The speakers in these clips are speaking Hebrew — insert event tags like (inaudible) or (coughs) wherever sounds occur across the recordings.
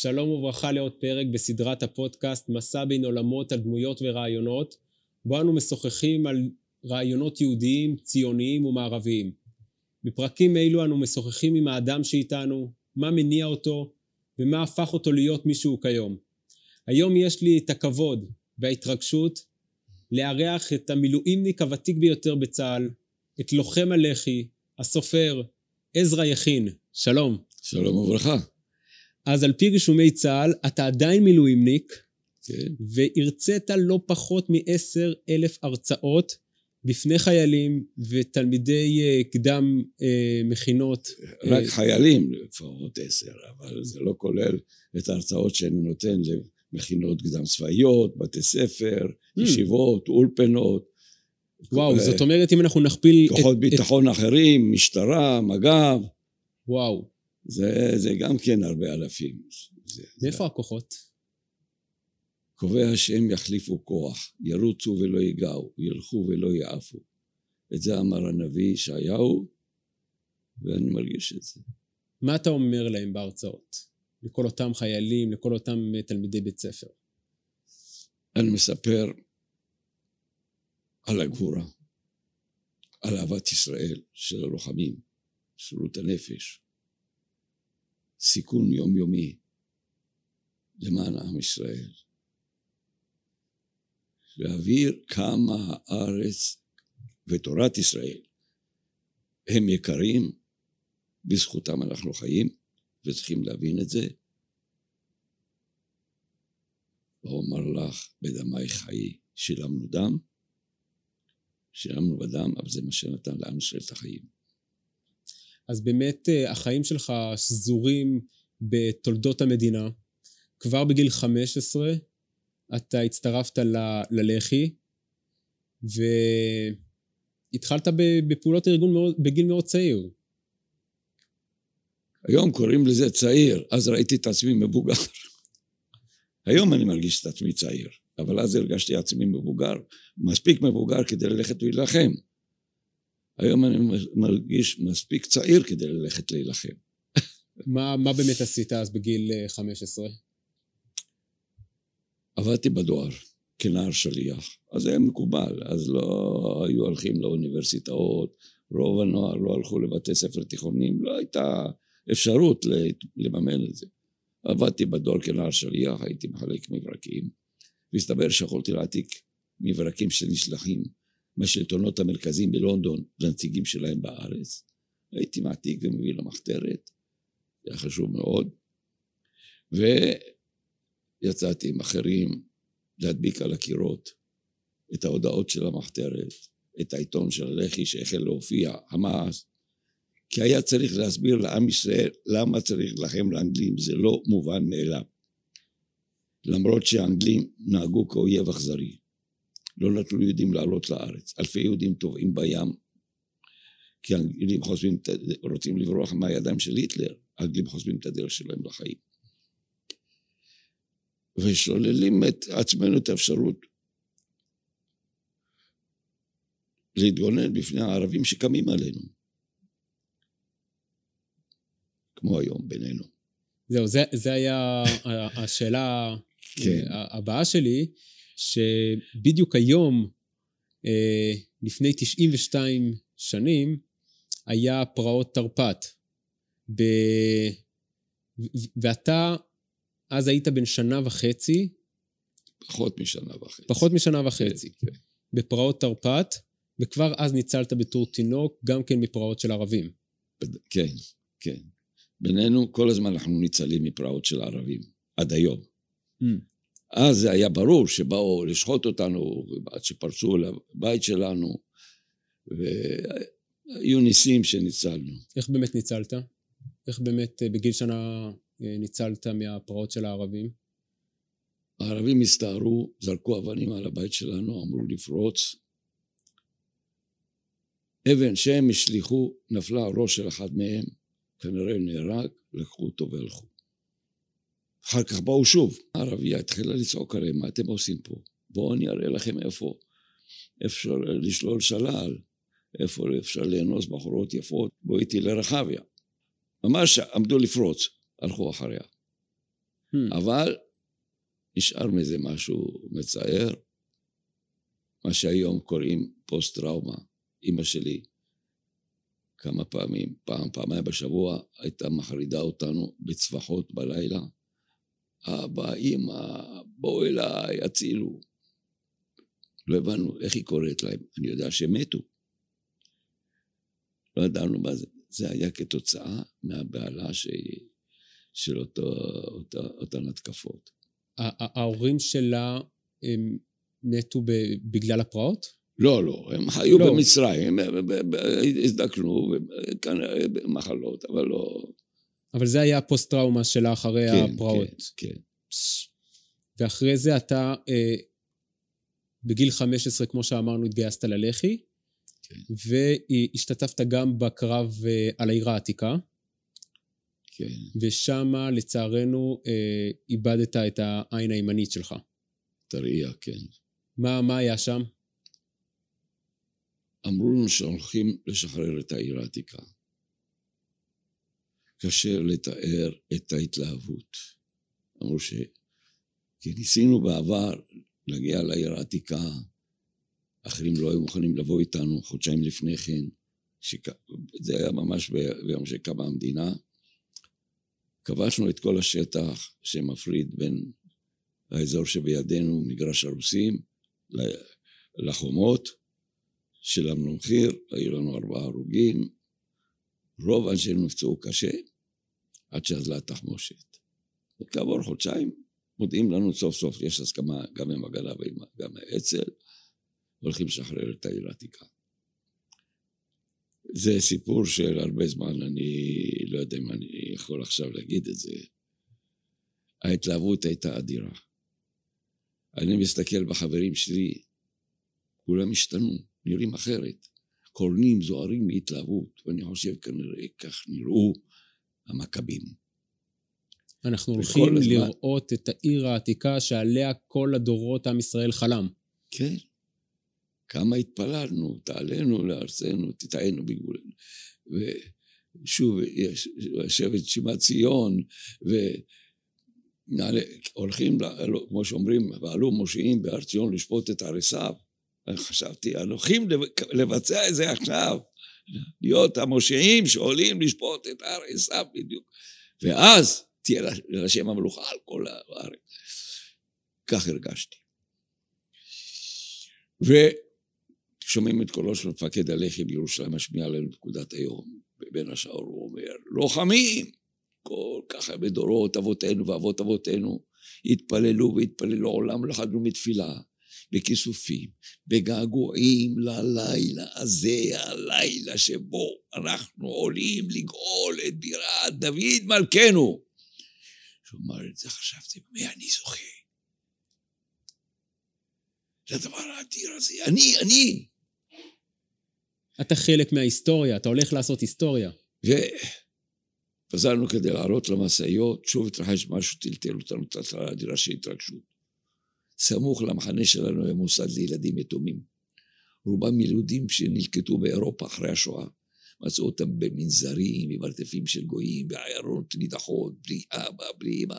שלום וברכה לעוד פרק בסדרת הפודקאסט מסע בין עולמות על דמויות ורעיונות, בו אנו משוחחים על רעיונות יהודיים, ציוניים ומערביים. בפרקים אלו אנו משוחחים עם האדם שאיתנו, מה מניע אותו ומה הפך אותו להיות מי שהוא כיום. היום יש לי את הכבוד וההתרגשות לארח את המילואימניק הוותיק ביותר בצה"ל, את לוחם הלח"י, הסופר, עזרא יכין. שלום. שלום וברכה. אז על פי רישומי צה"ל, אתה עדיין מילואימניק, כן. והרצית לא פחות מעשר אלף הרצאות בפני חיילים ותלמידי אה, קדם אה, מכינות. רק אה, חיילים לפחות עשר, אבל זה לא כולל את ההרצאות שאני נותן למכינות קדם צבאיות, בתי ספר, Mm. ישיבות, אולפנות. וואו, אה, זאת אומרת אם אנחנו נכפיל... כוחות את- ביטחון אחרים, משטרה, מג"ב, את- וואו, זה, זה גם כן הרבה אלפים. זה, זה מאיפה הכוחות? קובע שהם יחליפו כוח, ירוצו ולא ייגעו, ילכו ולא יעפו. את זה אמר הנביא ישעיהו, ואני מרגיש את זה. מה אתה אומר להם בהרצאות? לכל אותם חיילים, לכל אותם אה, תלמידי בית ספר. אני מספר על הגבורה, על אהבת ישראל של הלוחמים, שירות הנפש, סיכון יומיומי למען עם ישראל. להבהיר כמה הארץ ותורת ישראל הם יקרים, בזכותם אנחנו חיים, וצריכים להבין את זה. ואומר לך, בדמי חיי שילמנו דם, שילמנו בדם, אבל זה מה שנתן לעם ישראל את החיים. אז באמת אה, החיים שלך שזורים בתולדות המדינה. כבר בגיל 15 אתה הצטרפת ל- ללח"י, והתחלת בפעולות ארגון מאוד, בגיל מאוד צעיר. היום קוראים לזה צעיר, אז ראיתי את עצמי מבוגר. היום אני מרגיש את עצמי צעיר, אבל אז הרגשתי עצמי מבוגר, מספיק מבוגר כדי ללכת להילחם. היום אני מרגיש מספיק צעיר כדי ללכת להילחם. מה, מה באמת עשית אז בגיל אה, 15? עבדתי בדואר כנער שליח, אז היה מקובל, אז לא היו הולכים לאוניברסיטאות, רוב הנוער לא הלכו לבתי ספר תיכוניים, לא הייתה אפשרות לממן את זה. עבדתי בדואר כנער שליח, הייתי מחלק מברקים, והסתבר שיכולתי להעתיק מברקים שנשלחים מהשלטונות המרכזיים בלונדון לנציגים שלהם בארץ. הייתי מעתיק ומביא למחתרת, זה היה חשוב מאוד. ו... יצאתי עם אחרים להדביק על הקירות את ההודעות של המחתרת, את העיתון של הלח"י שהחל להופיע, המעש, כי היה צריך להסביר לעם ישראל למה צריך להילחם לאנגלים, זה לא מובן מאליו. למרות שהאנגלים נהגו כאויב אכזרי, לא נתנו ליהודים לעלות לארץ, אלפי יהודים טובעים בים, כי האנגלים חושבים, רוצים לברוח מהידיים של היטלר, האנגלים חושבים את הדרך שלהם לחיים. ושוללים את עצמנו את האפשרות להתגונן בפני הערבים שקמים עלינו. כמו היום בינינו. זהו, זה, זה היה השאלה כן. אה, הבאה שלי, שבדיוק היום, אה, לפני 92 שנים, היה פרעות תרפ"ט. ב... ואתה אז היית בן שנה וחצי, פחות משנה וחצי. פחות משנה וחצי, כן, כן. בפרעות תרפ"ט, וכבר אז ניצלת בתור תינוק, גם כן מפרעות של ערבים. כן, כן. בינינו כל הזמן אנחנו ניצלים מפרעות של הערבים, עד היום. Mm. אז זה היה ברור שבאו לשחוט אותנו, עד שפרצו לבית שלנו, והיו ניסים שניצלנו. איך באמת ניצלת? איך באמת אה, בגיל שנה אה, ניצלת מהפרעות של הערבים? הערבים הסתערו, זרקו אבנים על הבית שלנו, אמרו לפרוץ. אבן שהם השליכו, נפלה על ראש של אחד מהם, כנראה נהרג, לקחו אותו והלכו. אחר כך באו שוב, הערבייה התחילה לצעוק עליהם, מה אתם עושים פה? בואו אני אראה לכם איפה אפשר לשלול שלל, איפה אפשר לאנוס בחורות יפות, בואו איתי לרחביה. ממש עמדו לפרוץ, הלכו אחריה. Hmm. אבל נשאר מזה משהו מצער, מה שהיום קוראים פוסט-טראומה. אימא שלי כמה פעמים, פעם, פעמיים בשבוע, הייתה מחרידה אותנו בצווחות בלילה. אבא, אמא, בואו אליי, הצילו. לא הבנו איך היא קוראת להם. אני יודע שהם מתו. לא ידענו מה זה. זה היה כתוצאה מהבהלה ש... של אותו, אותו, אותן התקפות. ההורים שלה הם מתו בגלל הפרעות? לא, לא, הם חיו לא. במצרים, הם הזדקנו, במחלות, אבל לא... אבל זה היה הפוסט-טראומה שלה אחרי כן, הפרעות. כן, כן. ואחרי זה אתה אה, בגיל 15, כמו שאמרנו, התגייסת ללח"י, כן. והשתתפת גם בקרב אה, על העיר העתיקה, כן. ושם לצערנו אה, איבדת את העין הימנית שלך. את הראייה, כן. מה, מה היה שם? אמרו לנו שהולכים לשחרר את העיר העתיקה. קשה לתאר את ההתלהבות. אמרו ש... כי ניסינו בעבר להגיע לעיר העתיקה, אחרים לא היו מוכנים לבוא איתנו חודשיים לפני כן, שק... זה היה ממש ביום שקמה המדינה. כבשנו את כל השטח שמפריד בין האזור שבידינו, מגרש הרוסים, לחומות, שילמנו מחיר, היו לנו ארבעה הרוגים, רוב אנשינו נפצעו קשה, עד שאזלה התחמושת. וכעבור חודשיים מודיעים לנו סוף סוף, יש הסכמה גם עם הגנה וגם עם האצ"ל, הולכים לשחרר את העיר העתיקה. זה סיפור של הרבה זמן, אני לא יודע אם אני יכול עכשיו להגיד את זה. ההתלהבות הייתה אדירה. אני מסתכל בחברים שלי, כולם השתנו, נראים אחרת. קורנים, זוהרים מהתלהבות, ואני חושב כנראה כך נראו המכבים. אנחנו הולכים הזמן- לראות את העיר העתיקה שעליה כל הדורות עם ישראל חלם. כן. כמה התפללנו, תעלנו לארצנו, תטענו בגבולנו. ושוב, יש- לשבת שיבת ציון, והולכים, כמו שאומרים, ועלו מושיעים בהר ציון לשפוט את עריסיו. חשבתי, הולכים לב- לבצע את זה עכשיו, להיות המושיעים שעולים לשפוט את הר עשיו בדיוק. ואז תהיה להשם המלוכה על כל הארץ. כך הרגשתי. ושומעים את קולו של מפקד הלח"י בירושלים משמיע לנו פקודת היום. ובין השאר הוא אומר, לוחמים! כל כך הרבה דורות, אבותינו ואבות אבותינו, התפללו והתפללו עולם לא חדלו מתפילה, בכיסופים, בגעגועים ללילה הזה, הלילה שבו אנחנו עולים לגאול את בירת דוד מלכנו. כשהוא אמר את זה, חשבתי, במי אני זוכה? לדבר האדיר הזה, אני, אני. אתה חלק מההיסטוריה, אתה הולך לעשות היסטוריה. וחזרנו כדי לעלות למשאיות, שוב התרחש משהו, טלטל אותנו טלטלה אדירה של התרגשות. סמוך למחנה שלנו היה מוסד לילדים יתומים. רובם ילודים שנלקטו באירופה אחרי השואה. מצאו אותם במנזרים, במרתפים של גויים, בעיירות נידחות, בלי אבא, בלי אמא.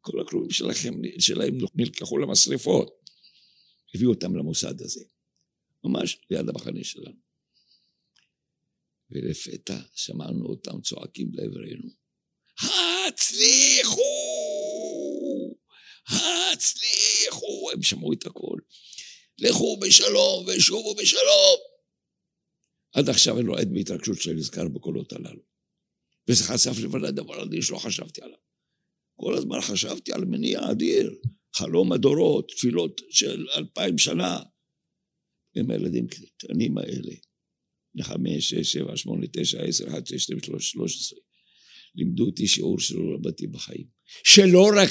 כל הקרובים שלכם, שלהם נלקחו למשרפות. הביאו אותם למוסד הזה. ממש ליד המחנה שלנו. ולפתע שמענו אותם צועקים לעברנו, הצליחו! הצליחו! הם שמעו את הכל. לכו בשלום ושובו בשלום. עד עכשיו אני רועד בהתרגשות שאני נזכר בקולות הללו. וזה חשף לבד הדבר הזה שלא חשבתי עליו. כל הזמן חשבתי על מניע אדיר, חלום הדורות, תפילות של אלפיים שנה. הם הילדים הקטנים האלה. לחמש, שש, שבע, שמונה, תשע, עשר, אחת, שש, שתיים, שלוש, שלוש עשרה. לימדו אותי שיעור שלא למדתי בחיים. שלא רק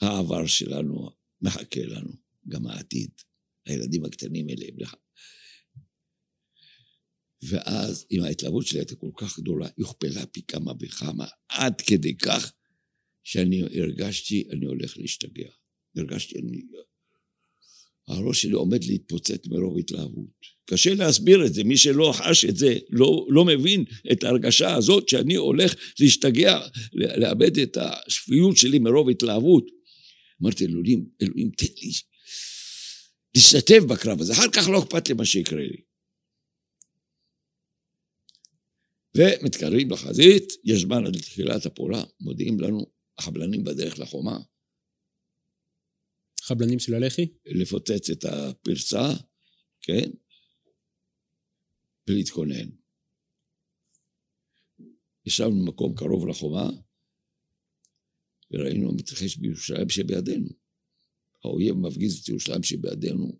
העבר שלנו מחכה לנו, גם העתיד. הילדים הקטנים האלה הם לך. ואז, אם ההתלהבות שלי הייתה כל כך גדולה, היא הוכפלה פי כמה וכמה, עד כדי כך שאני הרגשתי, אני הולך להשתגע. הרגשתי, אני... הראש שלי עומד להתפוצץ מרוב התלהבות. קשה להסביר את זה, מי שלא חש את זה לא, לא מבין את ההרגשה הזאת שאני הולך להשתגע, לאבד את השפיות שלי מרוב התלהבות. אמרתי, אלוהים, אלוהים, תן לי להשתתף בקרב הזה, אחר כך לא אכפת לי מה שיקרה לי. ומתקרבים לחזית, יש זמן עד לתחילת הפעולה, מודיעים לנו, החבלנים בדרך לחומה. חבלנים של הלח"י? לפוצץ את הפרצה, כן, ולהתכונן. ישבנו במקום קרוב לחומה, וראינו מתרחש בירושלים שבידינו. האויב מפגיז את ירושלים שבידינו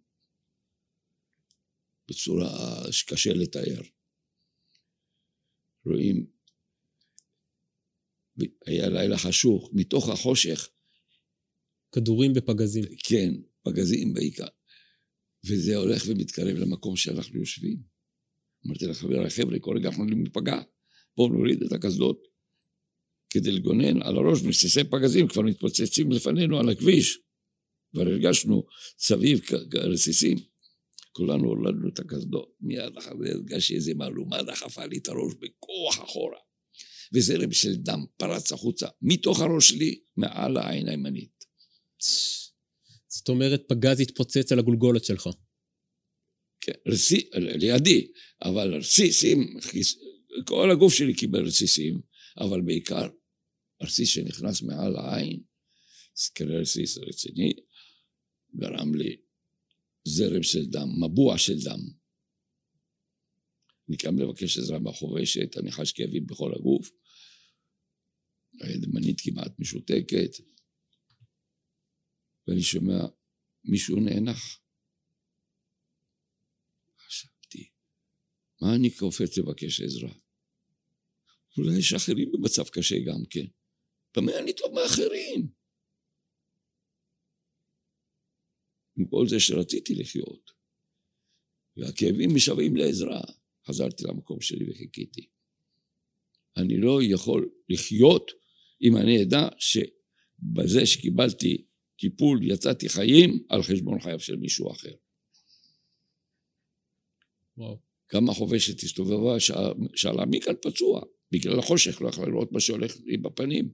בצורה שקשה לתאר. רואים, היה לילה חשוך, מתוך החושך. כדורים ופגזים. כן, פגזים בעיקר. וזה הולך ומתקרב למקום שאנחנו יושבים. אמרתי לחבריי, חבר'ה, כל רגע אנחנו להיפגע. בואו נוריד את הקסדות כדי לגונן על הראש מרסיסי פגזים כבר מתפוצצים לפנינו על הכביש. כבר הרגשנו סביב רסיסים. כולנו הורדנו את הקסדות, מיד אחרי זה הרגשתי איזה מהלומה דחפה לי את הראש בכוח אחורה. וזרם של דם פרץ החוצה, מתוך הראש שלי, מעל העין הימנית. זאת אומרת, פגז התפוצץ על הגולגולת שלך. כן, רסי, לידי, אבל רסיסים, כל הגוף שלי קיבל רסיסים, אבל בעיקר הרסיס שנכנס מעל העין, כנראה רסיס רציני, גרם לי זרם של דם, מבוע של דם. אני קם לבקש עזרה מהחובשת, אני חש כאבים בכל הגוף. היד הימנית כמעט משותקת, ואני שומע מישהו נאנח. חשבתי, מה אני קופץ לבקש עזרה? אולי יש אחרים במצב קשה גם כן. במה אני טוב מאחרים? עם כל זה שרציתי לחיות. והכאבים משוועים לעזרה. חזרתי למקום שלי וחיכיתי. אני לא יכול לחיות אם אני אדע שבזה שקיבלתי טיפול יצאתי חיים על חשבון חייו של מישהו אחר. וואו. גם החובשת הסתובבה, שאלה מי כאן פצוע? בגלל החושך לא יכלה לראות מה שהולך לי בפנים.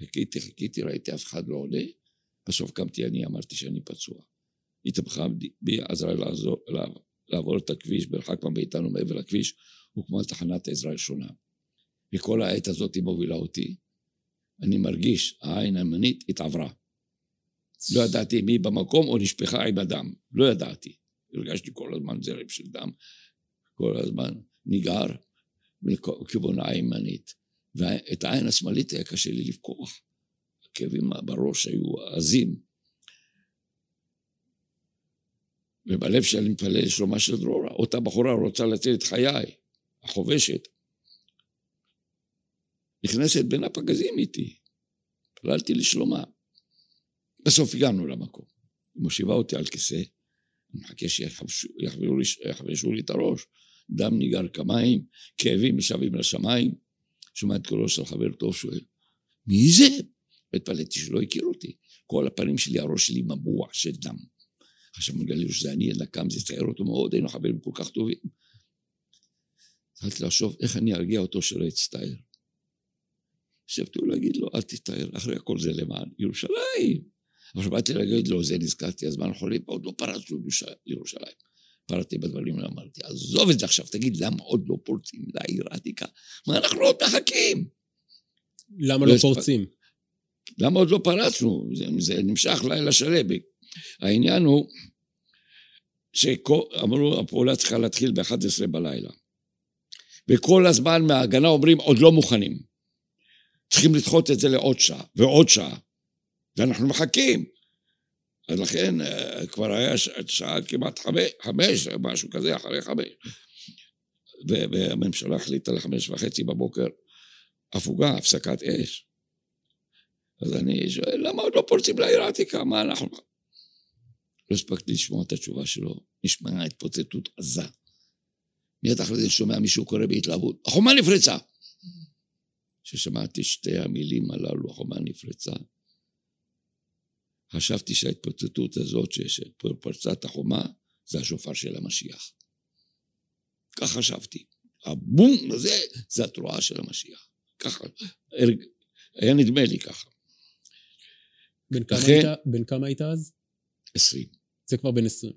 חיכיתי, חיכיתי, ראיתי אף אחד לא עולה, בסוף קמתי אני, אמרתי שאני פצוע. היא תמכה בי, עזרה לעזור, לעבור את הכביש, מרחק מאיתנו מעבר לכביש, הוקמה תחנת עזרה ראשונה. וכל העת הזאת היא מובילה אותי. אני מרגיש, העין הימנית התעברה. לא ידעתי אם היא במקום או נשפכה עם הדם. לא ידעתי. הרגשתי כל הזמן זרם של דם. כל הזמן ניגר מכיוון העין הימנית. ואת העין השמאלית היה קשה לי לפקוח. הכאבים בראש היו עזים. ובלב שלי אני מתפלל לשלומה של דרורה. אותה בחורה רוצה להציל את חיי, החובשת. נכנסת בין הפגזים איתי. התפללתי לשלומה. בסוף הגענו למקום. היא מושיבה אותי על כיסא, אני מחכה שיחבשו לי את הראש. דם ניגר כמים, כאבים משווים לשמיים. שומע את קולו של חבר טוב שואל, מי זה? והתפלאתי שלא הכיר אותי. כל הפנים שלי, הראש שלי מבוע של דם. עכשיו מגלה שזה אני, אלא קם, זה צייר אותו מאוד, היינו חברים כל כך טובים. התחלתי לחשוב איך אני ארגיע אותו שלא יצטער. חשבתי לו להגיד לו, אל תצטער, אחרי הכל זה למען ירושלים. אבל באתי להגיד לו, זה נזכרתי, הזמן חולים, עוד לא פרצנו לירושלים. פרצתי בדברים ואמרתי, עזוב את זה עכשיו, תגיד, למה עוד לא פורצים לעיר העתיקה? מה אנחנו עוד מחכים? למה לא פורצים? למה עוד לא פרצנו? זה, זה נמשך לילה שלם. העניין הוא שאמרו הפעולה צריכה להתחיל ב-11 בלילה. וכל הזמן מההגנה אומרים עוד לא מוכנים. צריכים לדחות את זה לעוד שעה ועוד שעה. ואנחנו מחכים. אז לכן אה, כבר היה שעה כמעט חמש, חמש, משהו כזה, אחרי חמש. והממשלה החליטה לחמש וחצי בבוקר הפוגה, הפסקת אש. אז אני שואל, למה עוד לא פורצים לעיר העתיקה? מה אנחנו... לא הספקתי לשמוע את התשובה שלו, נשמעה התפוצצות עזה. מיד אחרי זה שומע מישהו קורא בהתלהבות, החומה נפרצה! כששמעתי שתי המילים הללו, החומה נפרצה, חשבתי שההתפוצצות הזאת שפרצה את החומה זה השופר של המשיח. כך חשבתי. הבום הזה זה התרועה של המשיח. ככה, היה נדמה לי ככה. בן כמה, לכן- היית, בן כמה היית אז? עשרים. זה כבר בן 20.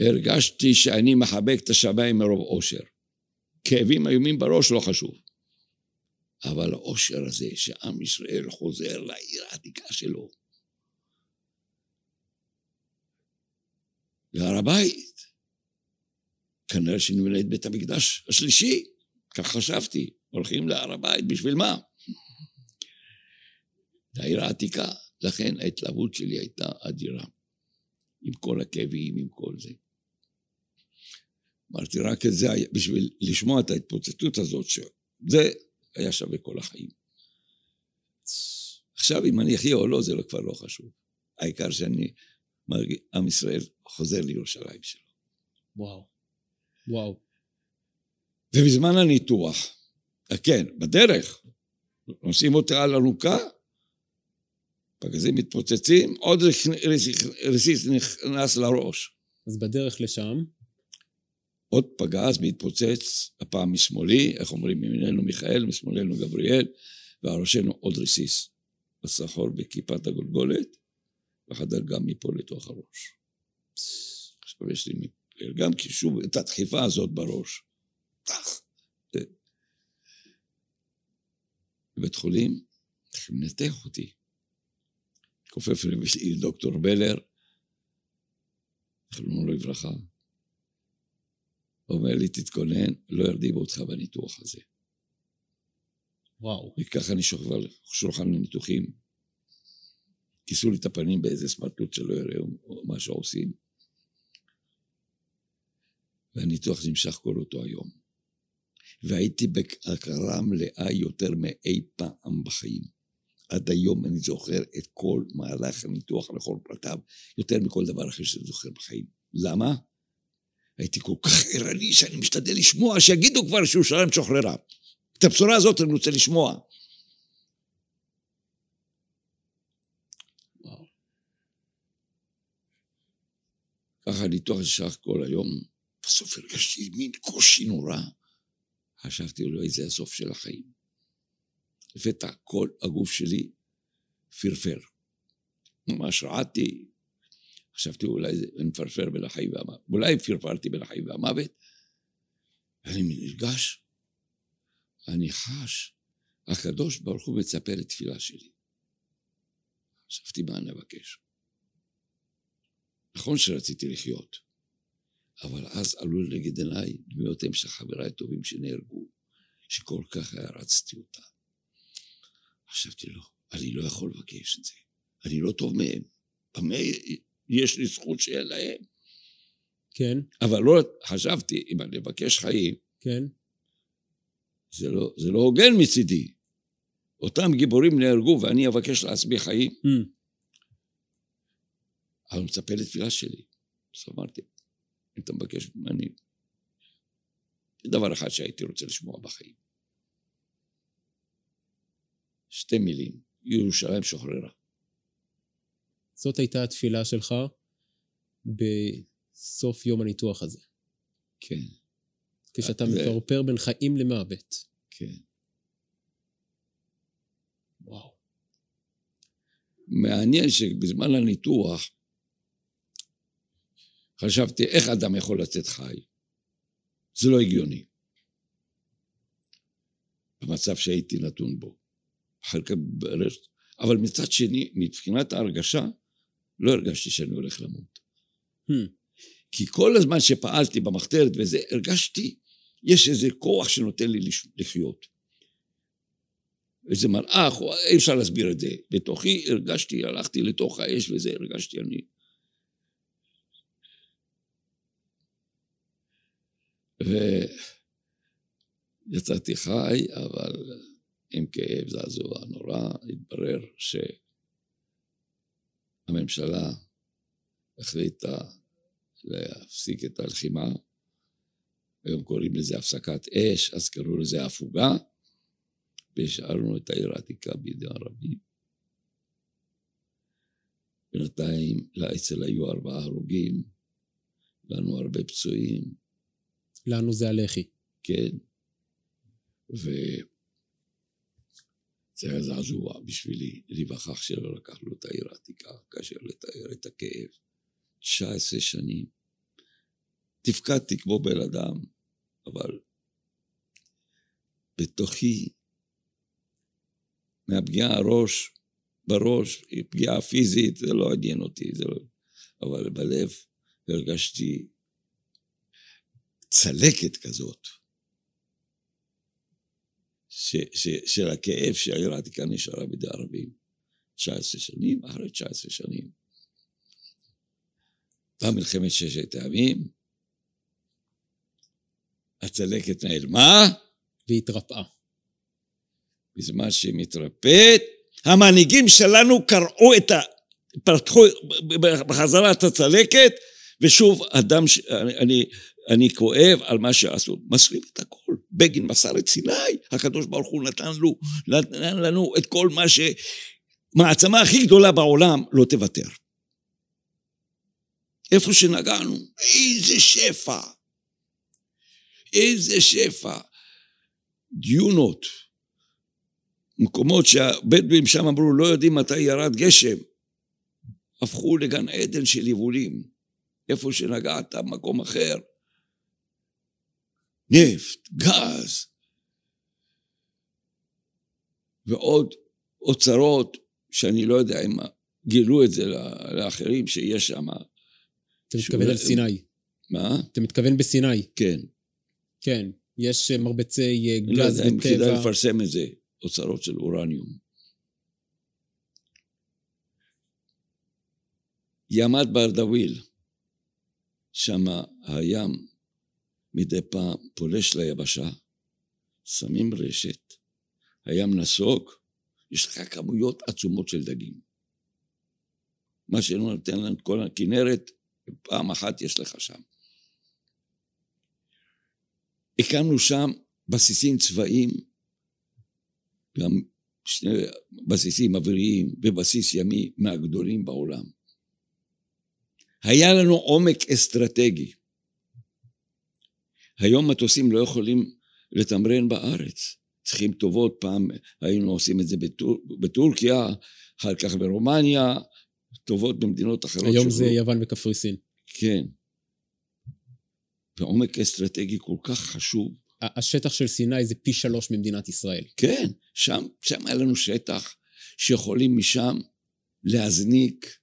הרגשתי שאני מחבק את השמיים מרוב אושר. כאבים איומים בראש לא חשוב. אבל האושר הזה שעם ישראל חוזר לעיר העתיקה שלו, להר הבית, כנראה שנבנה את בית המקדש השלישי, כך חשבתי, הולכים להר הבית, בשביל מה? לעיר העתיקה, לכן ההתלהבות שלי הייתה אדירה, עם כל הכאבים, עם כל זה. אמרתי, רק את זה, בשביל לשמוע את ההתפוצצות הזאת, שזה היה שווה כל החיים. עכשיו, אם אני אחיה או לא, זה לא, כבר לא חשוב. העיקר שאני מרגיש, עם ישראל חוזר לירושלים שלו. וואו. וואו. ובזמן הניתוח, אה, כן, בדרך, נוסעים אותי על אלונקה, פגזים מתפוצצים, עוד רסיס- נכנס לראש. אז בדרך לשם, עוד פגז מתפוצץ, הפעם משמאלי, איך אומרים, מימיננו מיכאל, משמאלנו גבריאל, ועל ראשנו עוד רסיס. הסחור בכיפת הגולגולת, וחדר גם מפה לתוך הראש. עכשיו יש לי גם כי שוב את הדחיפה הזאת בראש. בבית חולים, צריכים לנתח אותי. כופף לי דוקטור בלר, זכרונו לברכה. אומר לי, תתכונן, לא ירדימו אותך בניתוח הזה. וואו. וככה אני שוכב על שולחן הניתוחים. כיסו לי את הפנים באיזה סמרטוט שלא יראו מה שעושים. והניתוח נמשך כל אותו היום. והייתי בהכרה מלאה יותר מאי פעם בחיים. עד היום אני זוכר את כל מהלך הניתוח לכל פרטיו, יותר מכל דבר אחר שאני זוכר בחיים. למה? הייתי כל כך ערני שאני משתדל לשמוע, שיגידו כבר שירושלים שוחררה. את הבשורה הזאת אני רוצה לשמוע. ככה הניתוח נשאר כל היום. בסוף הרגשתי מין קושי נורא. חשבתי אולי זה הסוף של החיים. לפתע כל הגוף שלי פרפר. ממש רעדתי. חשבתי אולי זה אני מפרפר בין החיים והמוות. אולי פרפרתי בין החיים והמוות. ואני נרגש. אני חש. הקדוש ברוך הוא מצפה לתפילה שלי. חשבתי מה נבקש. נכון שרציתי לחיות, אבל אז עלו לנגד עיניי דמויותיהם של חבריי הטובים שנהרגו, שכל כך הערצתי אותם. חשבתי לו, אני לא יכול לבקש את זה, אני לא טוב מהם. במה יש לי זכות שאין להם? כן, אבל לא, חשבתי, אם אני אבקש חיים, כן. זה לא, זה לא הוגן מצידי. אותם גיבורים נהרגו ואני אבקש לעצמי חיים, Mm. אבל הוא מצפה לתפילה שלי. אז אמרתי, אם אתה מבקש ממני, דבר אחד שהייתי רוצה לשמוע בחיים. שתי מילים, ירושלים שוחררה. זאת הייתה התפילה שלך בסוף יום הניתוח הזה. כן, כשאתה זה- מפרפר בין חיים למוות. כן. וואו. מעניין שבזמן הניתוח חשבתי, איך אדם יכול לצאת חי? זה לא הגיוני. במצב שהייתי נתון בו. כך ברשת. אבל מצד שני, מבחינת ההרגשה, לא הרגשתי שאני הולך למות. Hmm. כי כל הזמן שפעלתי במחתרת וזה, הרגשתי, יש איזה כוח שנותן לי לחיות. איזה מלאך, אי אפשר להסביר את זה. בתוכי הרגשתי, הלכתי לתוך האש וזה, הרגשתי אני... ויצאתי חי, אבל עם כאב זעזוע נורא, התברר שהממשלה החליטה להפסיק את הלחימה. היום קוראים לזה הפסקת אש, אז קראו לזה הפוגה, והשארנו את העיר העתיקה בידי הערבים. בינתיים לאצ"ל היו ארבעה הרוגים, לנו הרבה פצועים. לנו זה הלח"י. כן. וזה היה זעזוע בשבילי להיווכח שלא לקחנו את העיר העתיקה, כאשר לתאר את הכאב. 19 שנים. תפקדתי כמו בן אדם, אבל בתוכי, מהפגיעה הראש, בראש, פגיעה פיזית, זה לא עניין אותי, זה לא... אבל בלב הרגשתי צלקת כזאת, ש, ש, של הכאב שהעיר העתיקה נשארה בידי ערבים. 19 שנים, אחרי 19 שנים. באה מלחמת ששת הימים, הצלקת נעלמה. והתרפאה. בזמן שהיא מתרפאת, המנהיגים שלנו קרעו את ה... פתחו בחזרה את הצלקת, ושוב, אדם, ש... אני, אני, אני כואב על מה שעשו. מסרים את הכל. בגין מסר את סיני, הקדוש ברוך הוא נתן לנו, נתן לנו את כל מה שמעצמה הכי גדולה בעולם לא תוותר. איפה שנגענו, איזה שפע. איזה שפע. דיונות. מקומות שהבדואים שם אמרו לא יודעים מתי ירד גשם, הפכו לגן עדן של יבולים. איפה שנגעת, מקום אחר. נפט, גז, ועוד אוצרות שאני לא יודע אם גילו את זה לאחרים שיש שם. אתה מתכוון על סיני. מה? אתה מתכוון בסיני. כן. כן, יש מרבצי גז לא יודע אם כדאי. לפרסם את זה, אוצרות של אורניום. ימת ברדוויל, שם הים מדי פעם פולש ליבשה, שמים רשת, הים נסוג, יש לך כמויות עצומות של דגים. מה שלא נותן לנו את כל הכנרת, פעם אחת יש לך שם. הקמנו שם בסיסים צבאיים, גם שני בסיסים אוויריים ובסיס ימי מהגדולים בעולם. היה לנו עומק אסטרטגי. היום מטוסים לא יכולים לתמרן בארץ. צריכים טובות, פעם היינו עושים את זה בטור, בטורקיה, אחר כך ברומניה, טובות במדינות אחרות. היום שלא. זה יוון וקפריסין. כן. ועומק אסטרטגי כל כך חשוב. השטח של סיני זה פי שלוש ממדינת ישראל. כן, שם, שם היה לנו שטח שיכולים משם להזניק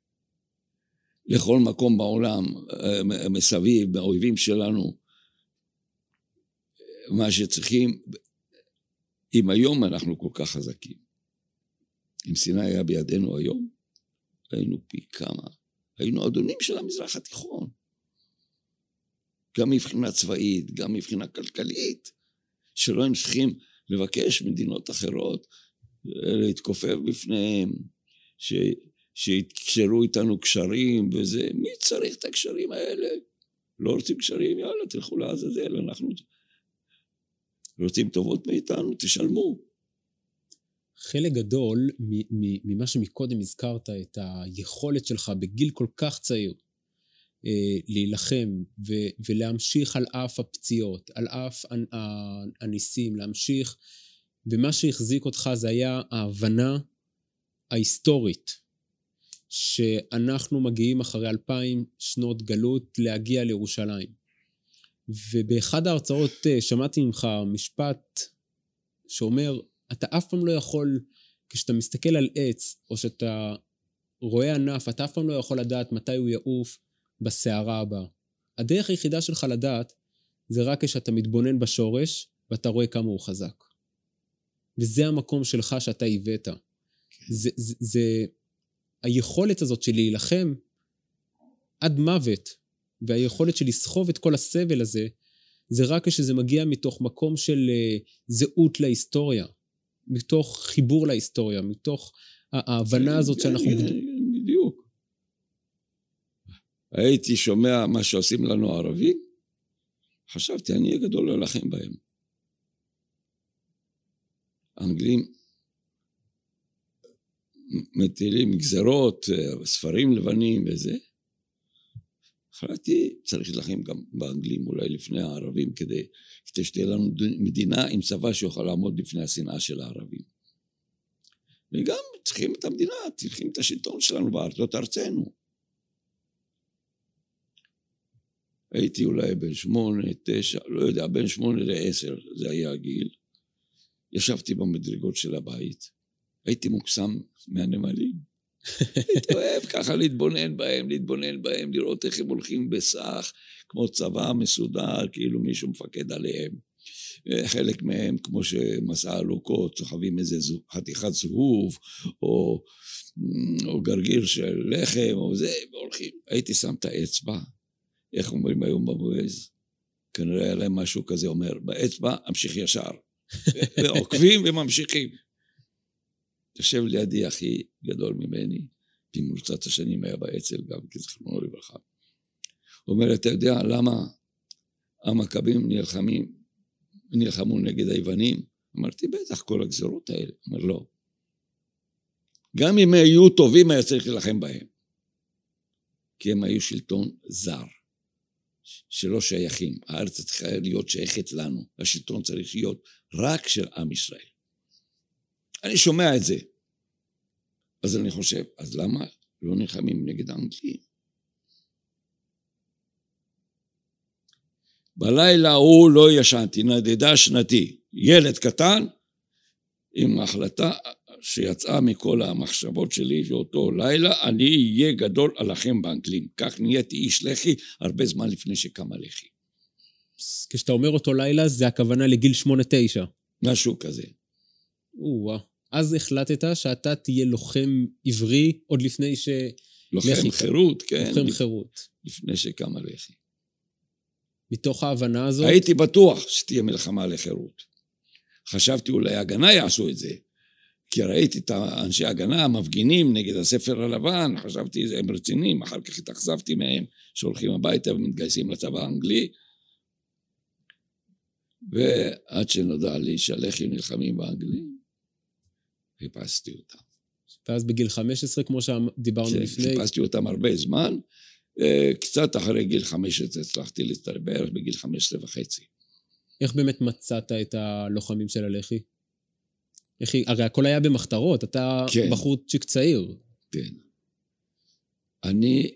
לכל מקום בעולם אה, מסביב, מהאויבים שלנו, מה שצריכים. אם היום אנחנו כל כך חזקים, אם סיני היה בידינו היום, היינו פי כמה. היינו אדונים של המזרח התיכון. גם מבחינה צבאית, גם מבחינה כלכלית, שלא הם צריכים לבקש מדינות אחרות להתכופף בפניהם, ש, שיתקשרו איתנו קשרים וזה, מי צריך את הקשרים האלה? לא רוצים קשרים, יאללה, תלכו לעזאזל, אנחנו רוצים טובות מאיתנו, תשלמו. חלק גדול ממה שמקודם הזכרת, את היכולת שלך בגיל כל כך צעיר אה, להילחם ולהמשיך על אף הפציעות, על אף הניסים, להמשיך, ומה שהחזיק אותך זה היה ההבנה ההיסטורית, שאנחנו מגיעים אחרי אלפיים שנות גלות להגיע לירושלים. ובאחד ההרצאות אה, שמעתי ממך משפט שאומר, אתה אף פעם לא יכול, כשאתה מסתכל על עץ, או שאתה רואה ענף, אתה אף פעם לא יכול לדעת מתי הוא יעוף בסערה הבאה. הדרך היחידה שלך לדעת, זה רק כשאתה מתבונן בשורש, ואתה רואה כמה הוא חזק. וזה המקום שלך שאתה הבאת. זה, זה, זה היכולת הזאת של להילחם עד מוות, והיכולת של לסחוב את כל הסבל הזה, זה רק כשזה מגיע מתוך מקום של uh, זהות להיסטוריה, מתוך חיבור להיסטוריה, מתוך ההבנה הזאת כן, שאנחנו... כן, בדיוק. הייתי שומע מה שעושים לנו הערבים, חשבתי, אני אהיה גדול להילחם בהם. האנגלים מטילים גזרות, ספרים לבנים וזה. החלטתי, צריך להילחם גם באנגלים אולי לפני הערבים כדי, כדי שתהיה לנו מדינה עם צבא שיוכל לעמוד לפני השנאה של הערבים. וגם צריכים את המדינה, צריכים את השלטון שלנו בארצות ארצנו. הייתי אולי בן שמונה, תשע, לא יודע, בין שמונה לעשר, זה היה הגיל. ישבתי במדרגות של הבית, הייתי מוקסם מהנמלים. אוהב ככה להתבונן בהם, להתבונן בהם, לראות איך הם הולכים בסך, כמו צבא מסודר, כאילו מישהו מפקד עליהם. חלק מהם, כמו שמסע הלוקות, סוחבים איזה חתיכת זהוב, או, או גרגיר של לחם, או זה, והולכים. הייתי שם את האצבע, איך אומרים היום בבועז? כנראה היה להם משהו כזה אומר, באצבע אמשיך ישר. (laughs) ועוקבים וממשיכים. יושב לידי אחי גדול ממני, במרוצת השנים היה באצ"ל גם, כזכרונו לברכה. הוא אומר, אתה יודע למה המכבים נלחמים, נלחמו נגד היוונים? אמרתי, בטח, כל הגזרות האלה. הוא אומר, לא. גם אם היו טובים, היה צריך להילחם בהם. כי הם היו שלטון זר. שלא שייכים. הארץ צריכה להיות שייכת לנו. השלטון צריך להיות רק של עם ישראל. אני שומע את זה. אז אני חושב, אז למה לא נלחמים נגד האנגלים? בלילה ההוא לא ישנתי, נדדה שנתי. ילד קטן עם החלטה שיצאה מכל המחשבות שלי באותו לילה, אני אהיה גדול עליכם באנגלים. כך נהייתי איש לח"י הרבה זמן לפני שקם הלח"י. כשאתה אומר אותו לילה, זה הכוונה לגיל שמונה-תשע. משהו כזה. או-אה. אז החלטת שאתה תהיה לוחם עברי עוד לפני ש... לוחם חירות, כן. לוחם חירות. לפני שקם הלח"י. מתוך ההבנה הזאת... הייתי בטוח שתהיה מלחמה לחירות. חשבתי אולי הגנה יעשו את זה. כי ראיתי את אנשי ההגנה המפגינים נגד הספר הלבן, חשבתי הם רציניים, אחר כך התאכזבתי מהם שהולכים הביתה ומתגייסים לצבא האנגלי. ועד שנודע לי שהלח"י נלחמים באנגלים, חיפשתי אותם. ואז בגיל 15, כמו שדיברנו כן, לפני... חיפשתי אותם הרבה זמן. אה, קצת אחרי גיל 15 הצלחתי להצטרף בערך בגיל 15 וחצי. איך באמת מצאת את הלוחמים של הלח"י? איך היא, הרי הכל היה במחתרות, אתה כן. בחורצ'יק צעיר. כן. אני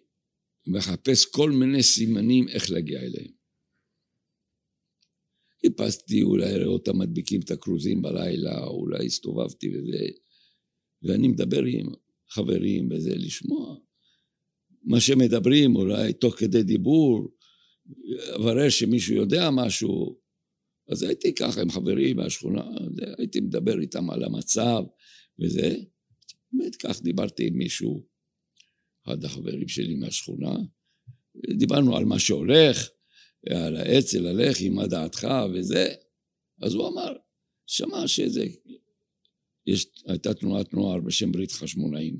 מחפש כל מיני סימנים איך להגיע אליהם. חיפשתי אולי לראות אותם מדביקים את הכרוזים בלילה, אולי הסתובבתי וזה, ואני מדבר עם חברים וזה, לשמוע מה שמדברים, אולי תוך כדי דיבור, אברר שמישהו יודע משהו, אז הייתי ככה עם חברים מהשכונה, הייתי מדבר איתם על המצב וזה. באמת כך דיברתי עם מישהו, אחד החברים שלי מהשכונה, דיברנו על מה שהולך, על האצ"ל, הלח"י, מה דעתך וזה. אז הוא אמר, שמע שזה, יש, הייתה תנועת נוער בשם ברית חשמונאים.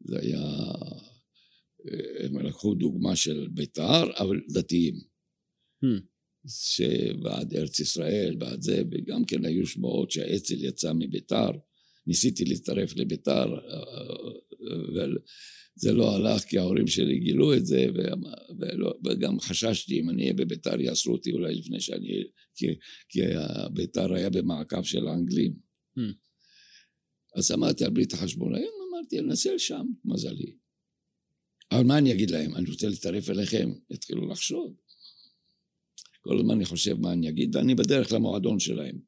זה היה, הם לקחו דוגמה של בית"ר, אבל דתיים. Hmm. שבעד ארץ ישראל, בעד זה, וגם כן היו שמועות שהאצ"ל יצא מביתר, ניסיתי להצטרף לביתר, אבל זה לא הלך כי ההורים שלי גילו את זה, ולא, וגם חששתי אם אני אהיה בביתר יאסרו אותי אולי לפני שאני, כי, כי ביתר היה במעקב של האנגלים. Hmm. אז אמרתי על ברית החשבונאים, אמרתי, אני אנסה לשם, מזלי. אבל מה אני אגיד להם? אני רוצה להצטרף אליכם? יתחילו לחשוד. כל הזמן אני חושב מה אני אגיד, ואני בדרך למועדון שלהם.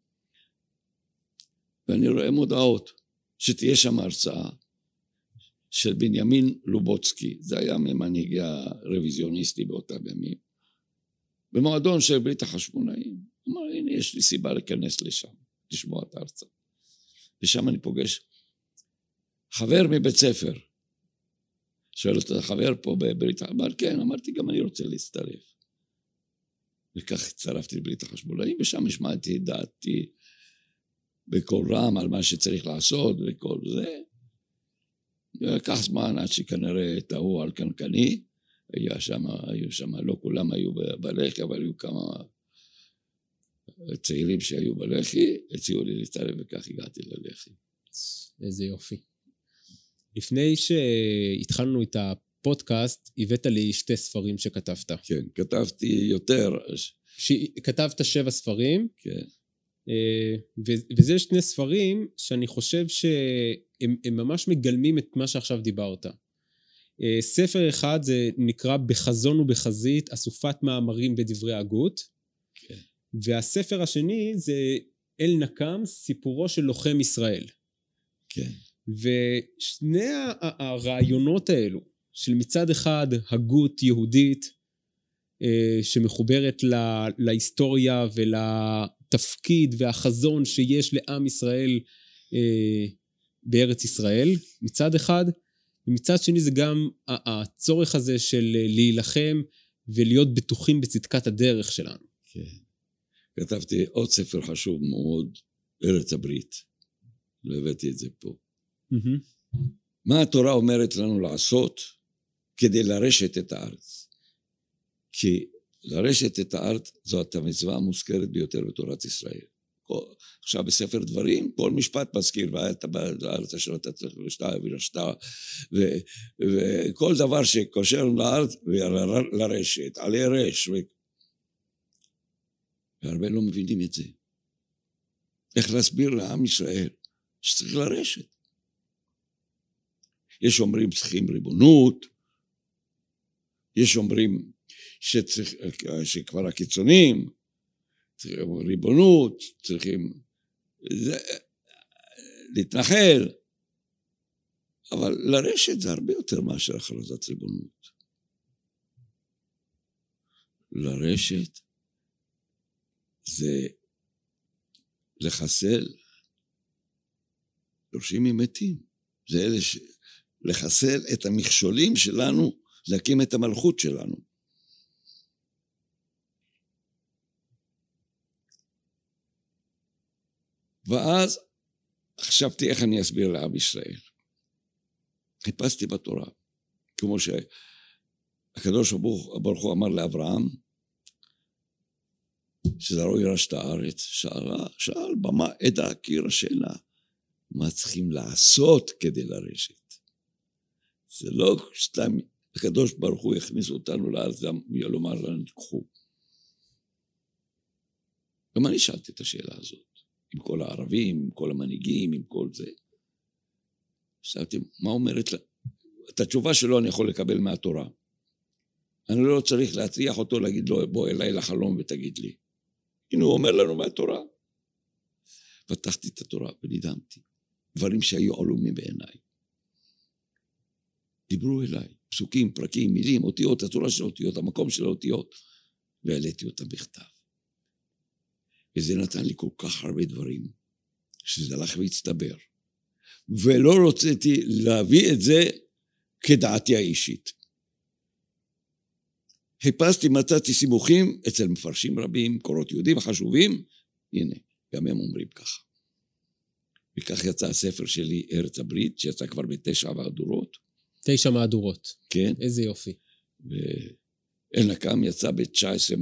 ואני רואה מודעות שתהיה שם הרצאה של בנימין לובוצקי, זה היה ממנהיגי הרוויזיוניסטי באותם ימים, במועדון של ברית החשמונאים. אמר, הנה, יש לי סיבה להיכנס לשם, לשמוע את ההרצאה. ושם אני פוגש חבר מבית ספר. שואל אותו, חבר פה בברית, אמר, כן, אמרתי, גם אני רוצה להצטרף. וכך הצטרפתי לברית החשמונאים, ושם השמעתי את דעתי בקול רם על מה שצריך לעשות וכל זה. לקח זמן עד שכנראה טעו על קנקני, היה שם, היו שם, לא כולם היו בלח"י, אבל היו כמה צעירים שהיו בלח"י, הציעו לי להצטרף וכך הגעתי ללח"י. איזה יופי. לפני שהתחלנו את הפודקאסט, הבאת לי שתי ספרים שכתבת. כן, כתבתי יותר. ש... כתבת שבע ספרים. כן. אה, וזה שני ספרים שאני חושב שהם ממש מגלמים את מה שעכשיו דיברת. אה, ספר אחד זה נקרא בחזון ובחזית, אסופת מאמרים בדברי הגות. כן. והספר השני זה אל נקם, סיפורו של לוחם ישראל. כן. ושני הרעיונות האלו, של מצד אחד הגות יהודית אה, שמחוברת להיסטוריה ולתפקיד והחזון שיש לעם ישראל אה, בארץ ישראל, מצד אחד, ומצד שני זה גם הצורך הזה של להילחם ולהיות בטוחים בצדקת הדרך שלנו. כן. כתבתי עוד ספר חשוב מאוד, ארץ הברית, והבאתי את זה פה. Mm-hmm. מה התורה אומרת לנו לעשות כדי לרשת את הארץ? כי לרשת את הארץ זאת המצווה המוזכרת ביותר בתורת ישראל. עכשיו בספר דברים, כל משפט מזכיר, ואת לארץ אשר אתה צריך לשתה ולשתה, וכל דבר שקושר לארץ ולרשת, עלי רש, והרבה לא מבינים את זה. איך להסביר לעם ישראל שצריך לרשת. יש אומרים צריכים ריבונות, יש אומרים שצריך, שכבר הקיצונים צריכים ריבונות, צריכים זה, להתנחל, אבל לרשת זה הרבה יותר מאשר הכרזת ריבונות. לרשת זה לחסל יורשים ממתים. זה אלה ש... לחסל את המכשולים שלנו, להקים את המלכות שלנו. ואז חשבתי איך אני אסביר לעם ישראל. חיפשתי בתורה, כמו שהקדוש ברוך הוא אמר לאברהם, שזרעו יירש את הארץ, שאלה, שאל במה עדה כי ירשנה, מה צריכים לעשות כדי לרשת? זה לא סתם הקדוש ברוך הוא יכניס אותנו לארץ גם ולומר לנו תקחו. גם אני שאלתי את השאלה הזאת, עם כל הערבים, עם כל המנהיגים, עם כל זה. שאלתי, מה אומרת לה? את התשובה שלו אני יכול לקבל מהתורה. אני לא צריך להטריח אותו להגיד לו, בוא אליי לחלום ותגיד לי. הנה הוא אומר לנו מהתורה. פתחתי את התורה ונדהמתי. דברים שהיו עלומים בעיניי. דיברו אליי, פסוקים, פרקים, מילים, אותיות, התורה של האותיות, המקום של האותיות, והעליתי אותם בכתב. וזה נתן לי כל כך הרבה דברים, שזה הלך והצטבר. ולא רציתי להביא את זה כדעתי האישית. חיפשתי, מצאתי סימוכים אצל מפרשים רבים, קורות יהודים חשובים, הנה, גם הם אומרים ככה. וכך יצא הספר שלי, ארץ הברית, שיצא כבר בתשע מהדורות. תשע מהדורות. כן. איזה יופי. ואל-נקם יצא ב-19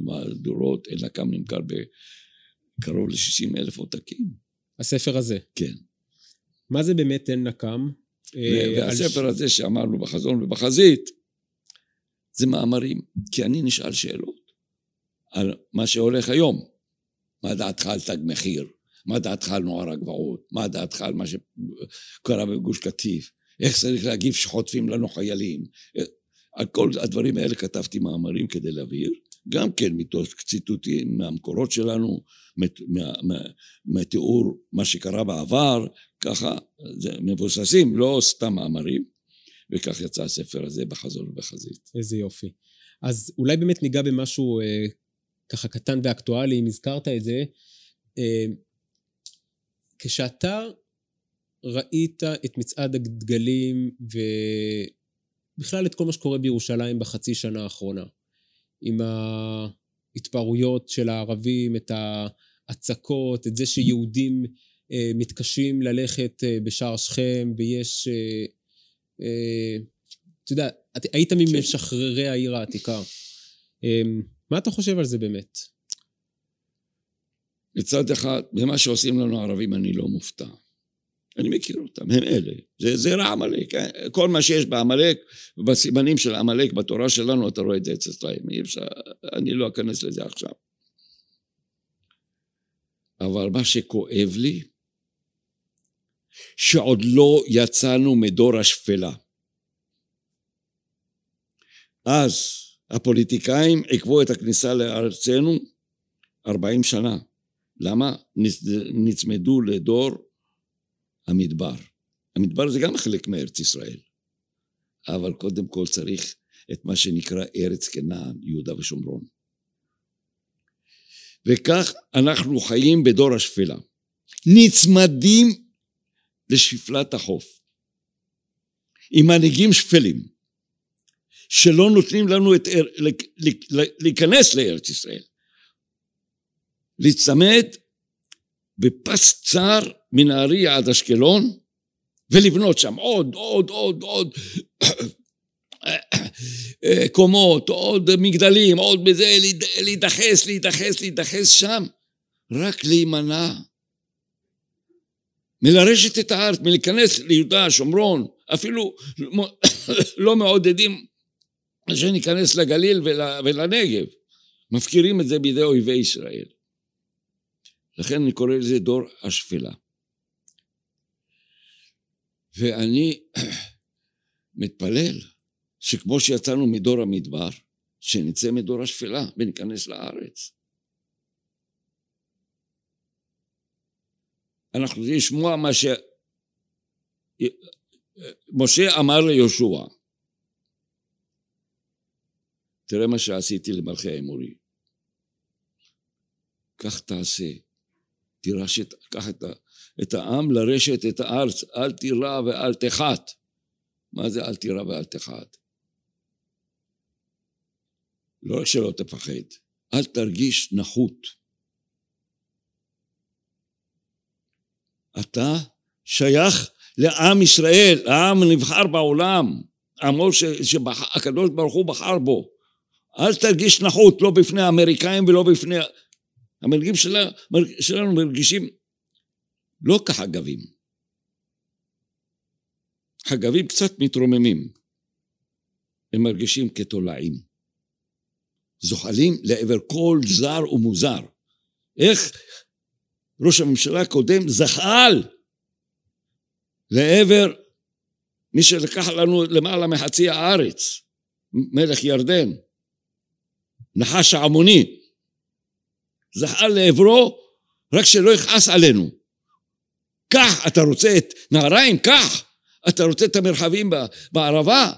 מהדורות, אל-נקם נמכר בקרוב ל-60 אלף עותקים. הספר הזה. כן. מה זה באמת אל-נקם? והספר הזה שאמרנו בחזון ובחזית, זה מאמרים, כי אני נשאל שאלות על מה שהולך היום. מה דעתך על תג מחיר? מה דעתך על נוער הגבעות? מה דעתך על מה שקרה בגוש קטיף? איך צריך להגיב שחוטפים לנו חיילים? על כל הדברים האלה כתבתי מאמרים כדי להבהיר, גם כן מתוך ציטוטים מהמקורות שלנו, מתיאור מה שקרה בעבר, ככה, זה מבוססים, לא סתם מאמרים. וכך יצא הספר הזה בחזון ובחזית. איזה יופי. אז אולי באמת ניגע במשהו אה, ככה קטן ואקטואלי, אם הזכרת את זה. אה, כשאתה ראית את מצעד הדגלים ובכלל את כל מה שקורה בירושלים בחצי שנה האחרונה, עם ההתפרעויות של הערבים, את ההצקות, את זה שיהודים אה, מתקשים ללכת אה, בשער שכם ויש אה, אה, אתה יודע, היית ממשחררי העיר העתיקה. אמ, מה אתה חושב על זה באמת? מצד אחד, במה שעושים לנו הערבים אני לא מופתע. אני מכיר אותם, הם אלה. זה זרע עמלק. כל מה שיש בעמלק, בסימנים של עמלק בתורה שלנו, אתה רואה את זה אצל אצלם. אי אפשר, אני לא אכנס לזה עכשיו. אבל מה שכואב לי, שעוד לא יצאנו מדור השפלה. אז הפוליטיקאים עיכבו את הכניסה לארצנו ארבעים שנה. למה? נצמדו לדור המדבר. המדבר זה גם חלק מארץ ישראל. אבל קודם כל צריך את מה שנקרא ארץ כנען, יהודה ושומרון. וכך אנחנו חיים בדור השפלה. נצמדים לשפלת החוף. עם מנהיגים שפלים, שלא נותנים לנו את, להיכנס לארץ ישראל. להצמד בפס צר מנהריה עד אשקלון ולבנות שם עוד, עוד, עוד, עוד (coughs) קומות, עוד מגדלים, עוד בזה, להידחס, להידחס, להידחס שם, רק להימנע מלרשת את הארץ, מלהיכנס ליהודה, שומרון, אפילו (coughs) לא מעודדים שניכנס לגליל ולנגב, מפקירים את זה בידי אויבי ישראל. לכן אני קורא לזה דור השפלה. ואני (clears throat) מתפלל שכמו שיצאנו מדור המדבר, שנצא מדור השפלה וניכנס לארץ. אנחנו צריכים לשמוע מה שמשה אמר ליהושע. תראה מה שעשיתי למלכי האמורי. כך תעשה תירש את, קח את, את העם לרשת את הארץ, אל תירא ואל תחת. מה זה אל תירא ואל תחת? לא רק שלא תפחד, אל תרגיש נחות. אתה שייך לעם ישראל, העם הנבחר בעולם, עמו שהקדוש ברוך הוא בחר בו. אל תרגיש נחות, לא בפני האמריקאים ולא בפני המנהיגים שלנו מרגישים לא כחגבים. חגבים קצת מתרוממים. הם מרגישים כתולעים. זוחלים לעבר כל זר ומוזר. איך ראש הממשלה הקודם זחל לעבר מי שלקח לנו למעלה מחצי הארץ, מלך ירדן, נחש העמוני. זחל לעברו, רק שלא יכעס עלינו. קח, אתה רוצה את נהריים? קח. אתה רוצה את המרחבים בערבה?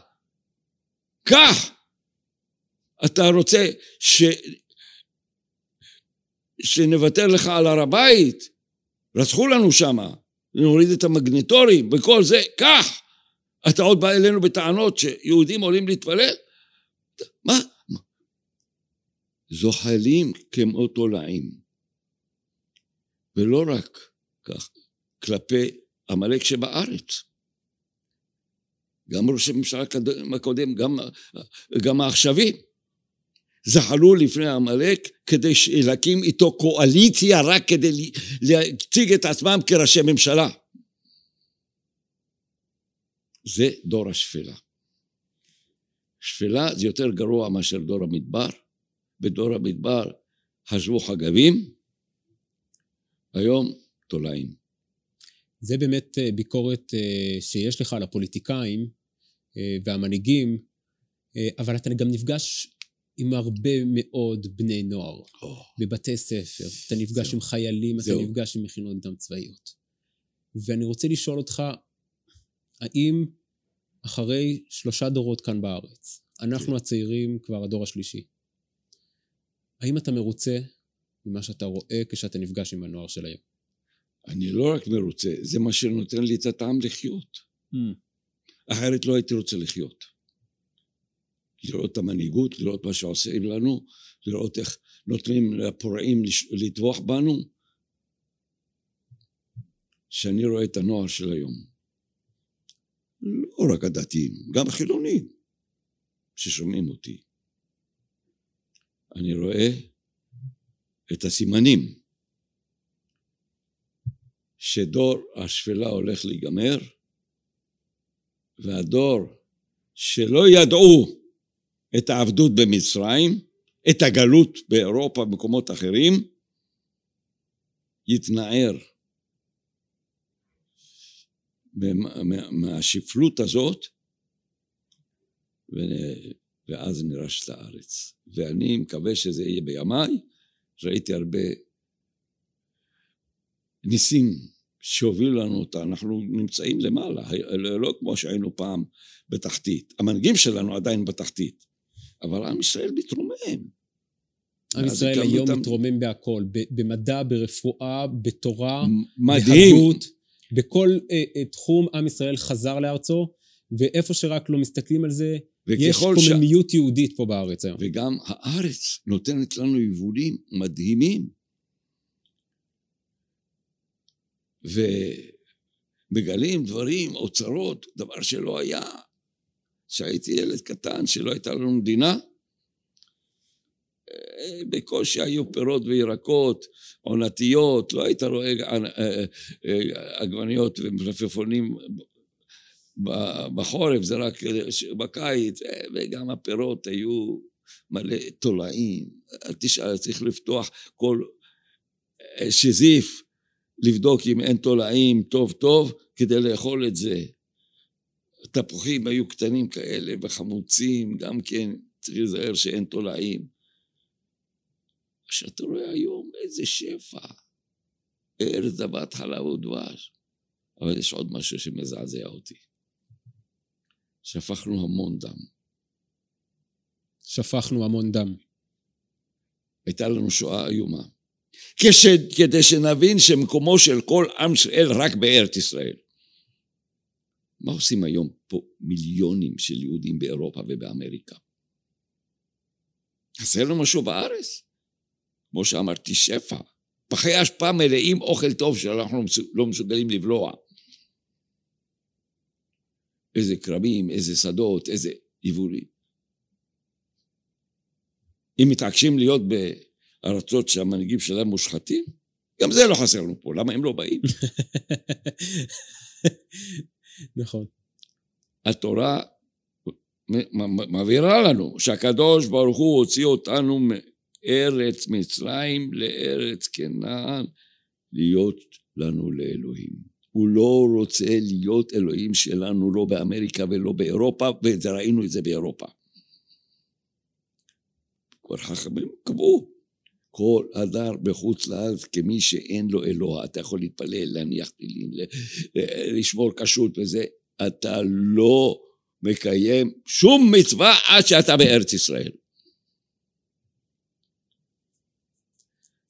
קח. אתה רוצה ש... שנוותר לך על הר הבית? רצחו לנו שמה, נוריד את המגנטורים וכל זה, קח. אתה עוד בא אלינו בטענות שיהודים עולים להתפלל? מה? זוחלים כמו תולעים. ולא רק כך, כלפי עמלק שבארץ. גם ראש הממשלה הקודם, גם, גם העכשווי, זחלו לפני עמלק כדי להקים איתו קואליציה רק כדי להציג את עצמם כראשי ממשלה. זה דור השפלה. שפלה זה יותר גרוע מאשר דור המדבר. בדור המדבר חשבו חגבים, היום תולעים. זה באמת אה, ביקורת אה, שיש לך על הפוליטיקאים אה, והמנהיגים, אבל אתה גם נפגש עם הרבה מאוד בני נוער oh. בבתי ספר, אתה נפגש זהו. עם חיילים, זהו. אתה נפגש עם מכינות דם צבאיות. ואני רוצה לשאול אותך, האם אחרי שלושה דורות כאן בארץ, אנחנו כן. הצעירים כבר הדור השלישי, האם אתה מרוצה ממה שאתה רואה כשאתה נפגש עם הנוער של היום? אני לא רק מרוצה, זה מה שנותן לי את הטעם לחיות. Mm. אחרת לא הייתי רוצה לחיות. לראות את המנהיגות, לראות מה שעושים לנו, לראות איך נותנים לפורעים לטבוח בנו. כשאני רואה את הנוער של היום, לא רק הדתיים, גם החילונים ששומעים אותי, אני רואה את הסימנים שדור השפלה הולך להיגמר, והדור שלא ידעו את העבדות במצרים, את הגלות באירופה ובמקומות אחרים, יתנער מהשפלות הזאת, ואז נירש את הארץ. ואני מקווה שזה יהיה בימיי, ראיתי הרבה ניסים שהובילו לנו אותה, אנחנו נמצאים למעלה, לא כמו שהיינו פעם בתחתית. המנהיגים שלנו עדיין בתחתית, אבל עם ישראל מתרומם. עם ישראל היום אותם... מתרומם בהכל, במדע, ברפואה, בתורה, מדהים. בהגות, בכל אה, תחום עם ישראל חזר לארצו, ואיפה שרק לא מסתכלים על זה, יש קוממיות ש... יהודית פה בארץ היום. וגם הארץ נותנת לנו יבולים מדהימים. ומגלים דברים, אוצרות, דבר שלא היה. כשהייתי ילד קטן, שלא הייתה לנו מדינה, אה, בקושי היו פירות וירקות, עונתיות, לא היית רואה אה, אה, עגבניות ומלפפונים בחורף, זה רק בקיץ, וגם הפירות היו מלא תולעים. תשאל, צריך לפתוח כל שזיף לבדוק אם אין תולעים טוב טוב כדי לאכול את זה. תפוחים היו קטנים כאלה וחמוצים, גם כן צריך להיזהר שאין תולעים. כשאתה רואה היום איזה שפע, ארץ זבת חלב ודבש. אבל יש עוד משהו שמזעזע אותי. שפכנו המון דם. שפכנו המון דם. הייתה לנו שואה איומה. כש, כדי שנבין שמקומו של כל עם ישראל רק בארץ ישראל. מה עושים היום פה מיליונים של יהודים באירופה ובאמריקה? חסר לנו משהו בארץ? כמו שאמרתי, שפע. פחי אשפה מלאים אוכל טוב שאנחנו לא מסוגלים לבלוע. איזה כרמים, איזה שדות, איזה יבולים. אם מתעקשים להיות ב... ארצות שהמנהיגים שלהם מושחתים? גם זה לא חסר לנו פה, למה הם לא באים? (laughs) נכון. התורה מבהירה לנו שהקדוש ברוך הוא הוציא אותנו מארץ מצרים לארץ כנען להיות לנו לאלוהים. הוא לא רוצה להיות אלוהים שלנו לא באמריקה ולא באירופה, וראינו את זה באירופה. כבר חכמים קבעו כל הדר בחוץ לארץ כמי שאין לו אלוה, אתה יכול להתפלל, להניח תפילין, לשמור כשרות וזה, אתה לא מקיים שום מצווה עד שאתה בארץ ישראל.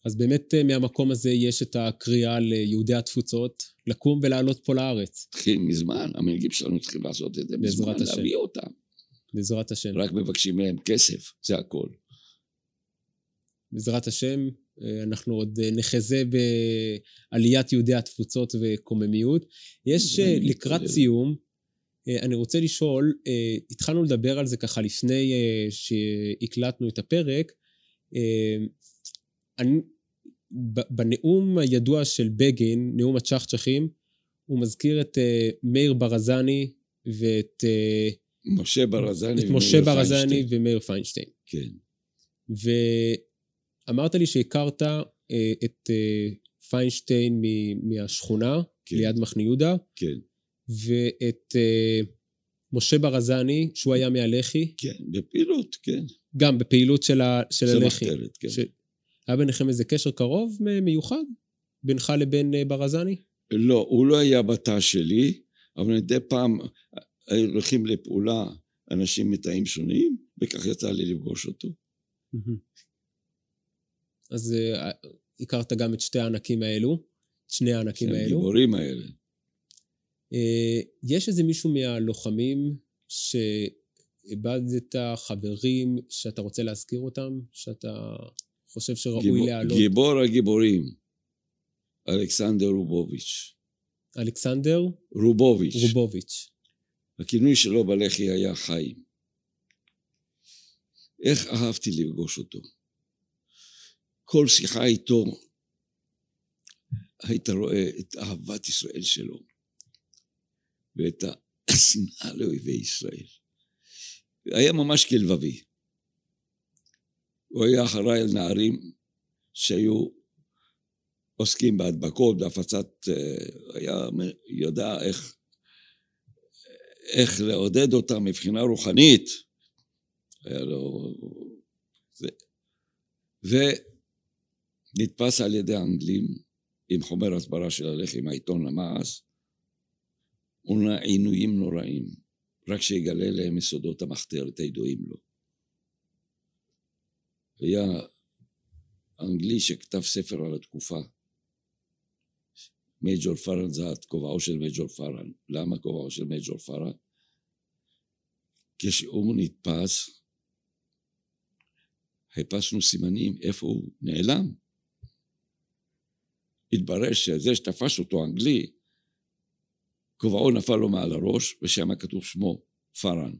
אז באמת אה, מהמקום הזה יש את הקריאה ליהודי התפוצות לקום ולעלות פה לארץ. התחיל מזמן, המנהיגים שלנו צריכים לעשות את זה מזמן, להביא אותם. בעזרת השם. רק מבקשים מהם כסף, זה הכל. בעזרת השם, אה, אנחנו עוד אה, נחזה בעליית יהודי התפוצות וקוממיות. יש אה, לקראת סיום, אני רוצה לשאול, התחלנו לדבר על זה ככה לפני שהקלטנו את הפרק. אני, בנאום הידוע של בגין, נאום הצ'חצ'חים, הוא מזכיר את מאיר ברזני ואת... משה ברזני את משה ברזני ומאיר פיינשטיין. כן. אמרת לי שהכרת אה, את אה, פיינשטיין מהשכונה, כן. ליד מחנה יהודה, כן. ואת אה, משה ברזני, שהוא היה מהלח"י. כן, בפעילות, כן. גם בפעילות של, ה, של הלח"י. זה מחתרת, כן. ש... היה ביניכם איזה קשר קרוב מיוחד? בינך לבין ברזני? לא, הוא לא היה בתא שלי, אבל מדי פעם היו הולכים לפעולה אנשים מתאים שונים, וכך יצא לי לפגוש אותו. אז uh, הכרת גם את שתי הענקים האלו, את שני הענקים האלו. הגיבורים האלה. Uh, יש איזה מישהו מהלוחמים שאיבדת חברים שאתה רוצה להזכיר אותם? שאתה חושב שראוי גיבור, להעלות? גיבור הגיבורים, אלכסנדר רובוביץ'. אלכסנדר? רובוביץ'. רובוביץ'. הכינוי שלו בלח"י היה חיים. איך אהבתי לפגוש אותו. כל שיחה איתו היית רואה את אהבת ישראל שלו ואת השנאה לאויבי ישראל. היה ממש כלבבי. הוא היה אחראי על נערים שהיו עוסקים בהדבקות, בהפצת... אה, היה יודע איך, איך לעודד אותם מבחינה רוחנית. היה לו... זה. ונתפס על ידי האנגלים עם חומר הסברה של הלחם, העיתון למעש, עינויים נוראים, רק שיגלה להם יסודות המחתרת הידועים לו. היה אנגלי שכתב ספר על התקופה. מייג'ור פארן זה כובעו של מייג'ור פארן. למה כובעו של מייג'ור פארן? כשהוא נתפס, חיפשנו סימנים איפה הוא נעלם. התברר שזה שתפס אותו אנגלי, כובעו נפל לו מעל הראש, ושם כתוב שמו, פארן.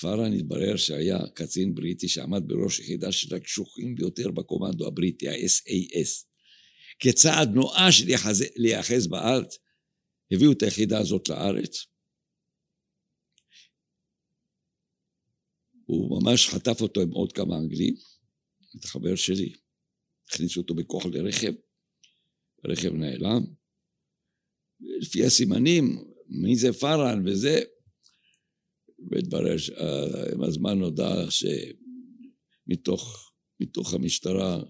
פארן התברר שהיה קצין בריטי שעמד בראש יחידה של הקשוחים ביותר בקומנדו הבריטי, ה-SAS. כצעד נואש להיאחז בארץ, הביאו את היחידה הזאת לארץ. הוא ממש חטף אותו עם עוד כמה אנגלים, את החבר שלי. הכניסו אותו בכוח לרכב, הרכב נעלם. לפי הסימנים, מי זה פארן וזה, והתברר שעם הזמן נודע שמתוך מתוך המשטרה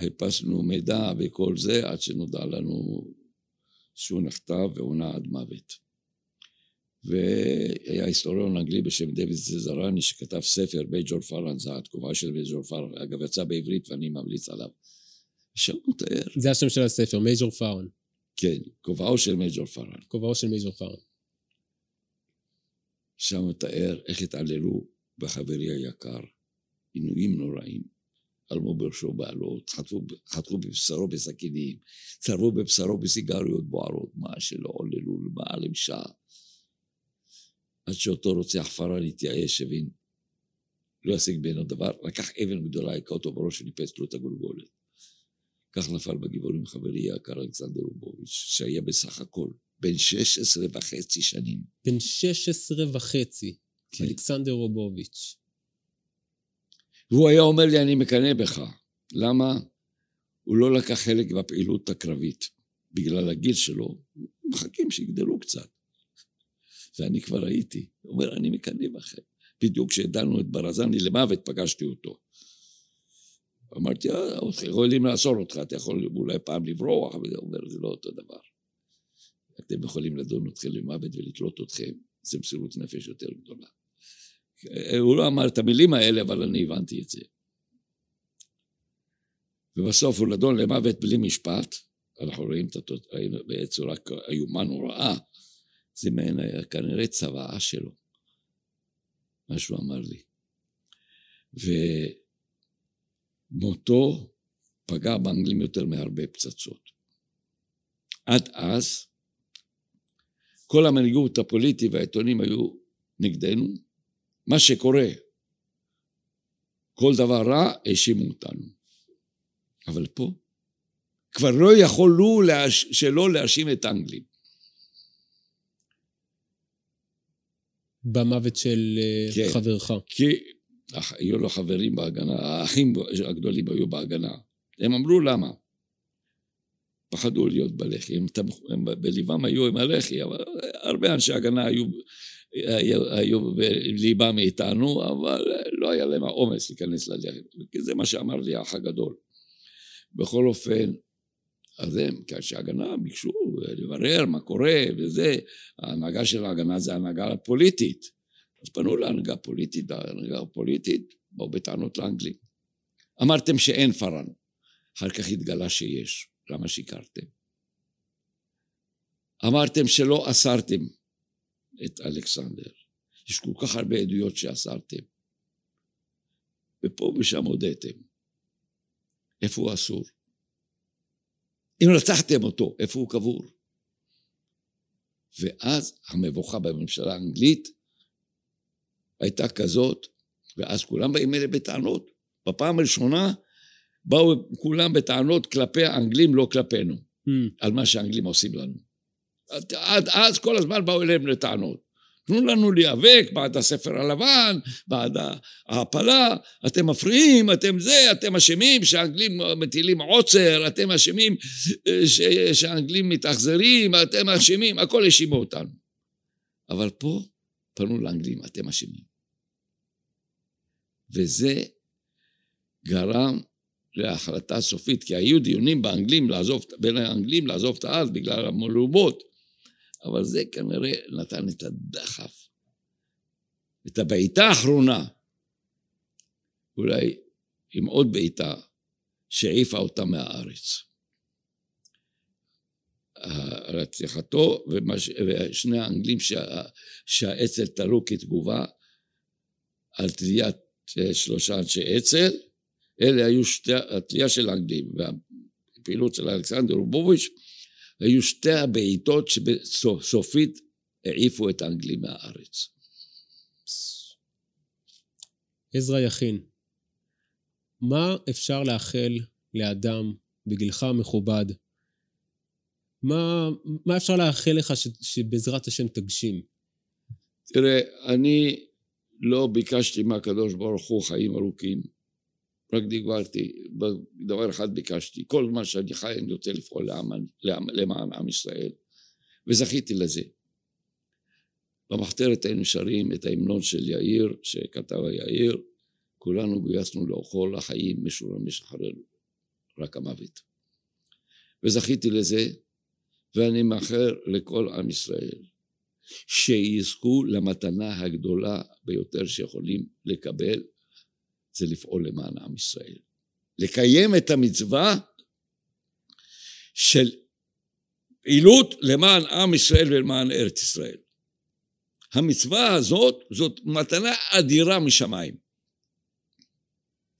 חיפשנו מידע וכל זה עד שנודע לנו שהוא נחטף ועונה עד מוות. והיה היסטוריון אנגלי בשם דיוויד צזרני שכתב ספר מייג'ור פארן, זו התקופה של מייג'ור פארן, אגב יצא בעברית ואני ממליץ עליו. שם הוא מתאר. זה השם של הספר, מייג'ור פארן. כן, כובעו של מייג'ור פארן. כובעו של מייג'ור פארן. שם הוא מתאר איך התעללו בחברי היקר, עינויים נוראים, עלמו בראשו בעלות, חטפו, חטפו בבשרו בסכינים, צרבו בבשרו בסיגריות בוערות, מה שלא עוללו למעלה משעה. עד שאותו רוצח פארן התייאש, הבין, לא ישיג בעינו דבר, לקח אבן גדולה, היכה אותו בראש וניפץ לו את הגולגולת. כך נפל בגיבורים חברי היקר אלכסנדר רובוביץ', שהיה בסך הכל בן 16 וחצי שנים. בן 16 וחצי, כן. אלכסנדר רובוביץ'. והוא היה אומר לי, אני מקנא בך. למה? הוא לא לקח חלק בפעילות הקרבית. בגלל הגיל שלו, מחכים שיגדלו קצת. ואני כבר הייתי. הוא אומר, אני מקנא בכם. בדיוק כשהדלנו את ברזני למוות, פגשתי אותו. אמרתי, אה, יכולים לאסור אותך, אתה יכול אולי פעם לברוח, הוא אומר, זה לא אותו דבר. אתם יכולים לדון אתכם למוות ולתלות אתכם, זה מסירות נפש יותר גדולה. הוא לא אמר את המילים האלה, אבל אני הבנתי את זה. ובסוף הוא לדון למוות בלי משפט, אנחנו רואים את התוצאה בצורה איומה נוראה, זה מעין כנראה צוואה שלו, מה שהוא אמר לי. ומותו פגע באנגלים יותר מהרבה פצצות. עד אז כל המנהיגות הפוליטית והעיתונים היו נגדנו. מה שקורה, כל דבר רע, האשימו אותנו. אבל פה כבר לא יכולו להש... שלא להאשים את האנגלים. במוות של אה, כן, חברך. כי היו לו חברים בהגנה, האחים הגדולים היו בהגנה. הם אמרו למה. פחדו להיות בלח"י, הם, הם בליבם היו עם הלח"י, אבל הרבה אנשי הגנה היו, היו, היו בליבם מאיתנו, אבל לא היה להם האומץ להיכנס ללח"י, כי זה מה שאמר לי האח הגדול. בכל אופן, אז הם, כאנשי הגנה, ביקשו לברר מה קורה וזה, ההנהגה של ההגנה זה ההנהגה הפוליטית. אז פנו להנהגה פוליטית, ההנהגה הפוליטית באו בטענות לאנגלים. אמרתם שאין פארן, אחר כך התגלה שיש. למה שיקרתם? אמרתם שלא אסרתם את אלכסנדר. יש כל כך הרבה עדויות שאסרתם. ופה ושם הודיתם. איפה הוא אסור? אם רצחתם אותו, איפה הוא קבור? ואז המבוכה בממשלה האנגלית הייתה כזאת, ואז כולם באים אלה בטענות. בפעם הראשונה באו כולם בטענות כלפי האנגלים, לא כלפינו, Mm. על מה שהאנגלים עושים לנו. עד, אז כל הזמן באו אליהם לטענות. תנו לנו להיאבק בעד הספר הלבן, בעד ההעפלה, אתם מפריעים, אתם זה, אתם אשמים שהאנגלים מטילים עוצר, אתם אשמים אה, ש- שהאנגלים מתאכזרים, אתם אשמים, הכל האשימו אותנו. אבל פה פנו לאנגלים, אתם אשמים. וזה גרם להחלטה סופית, כי היו דיונים באנגלים לעזוב, בין האנגלים לעזוב את הארץ בגלל המלומות, אבל זה כנראה נתן את הדחף, את הבעיטה האחרונה, אולי עם עוד בעיטה שהעיפה אותה מהארץ. רציחתו ומש... ושני האנגלים שה... שהאצ"ל תלו כתגובה על תליית אה, שלושה אנשי אצ"ל, אלה היו שתי, התלייה של האנגלים והפעילות של אלכסנדר רובוביץ' היו שתי הבעיטות שבסופית העיפו את האנגלים מהארץ. עזרא יכין, מה אפשר לאחל לאדם בגילך המכובד? מה, מה אפשר לאחל לך ש, שבעזרת השם תגשים? תראה, אני לא ביקשתי מהקדוש ברוך הוא חיים ארוכים, רק דיברתי, דבר אחד ביקשתי, כל מה שאני חי אני רוצה לפעול למען, למען עם ישראל, וזכיתי לזה. במחתרת היינו שרים את ההמנון של יאיר, שכתב יאיר, כולנו גויסנו לאוכו לחיים משורר משחרר רק המוות. וזכיתי לזה, ואני מאחר לכל עם ישראל שיזכו למתנה הגדולה ביותר שיכולים לקבל, זה לפעול למען עם ישראל. לקיים את המצווה של פעילות למען עם ישראל ולמען ארץ ישראל. המצווה הזאת זאת מתנה אדירה משמיים.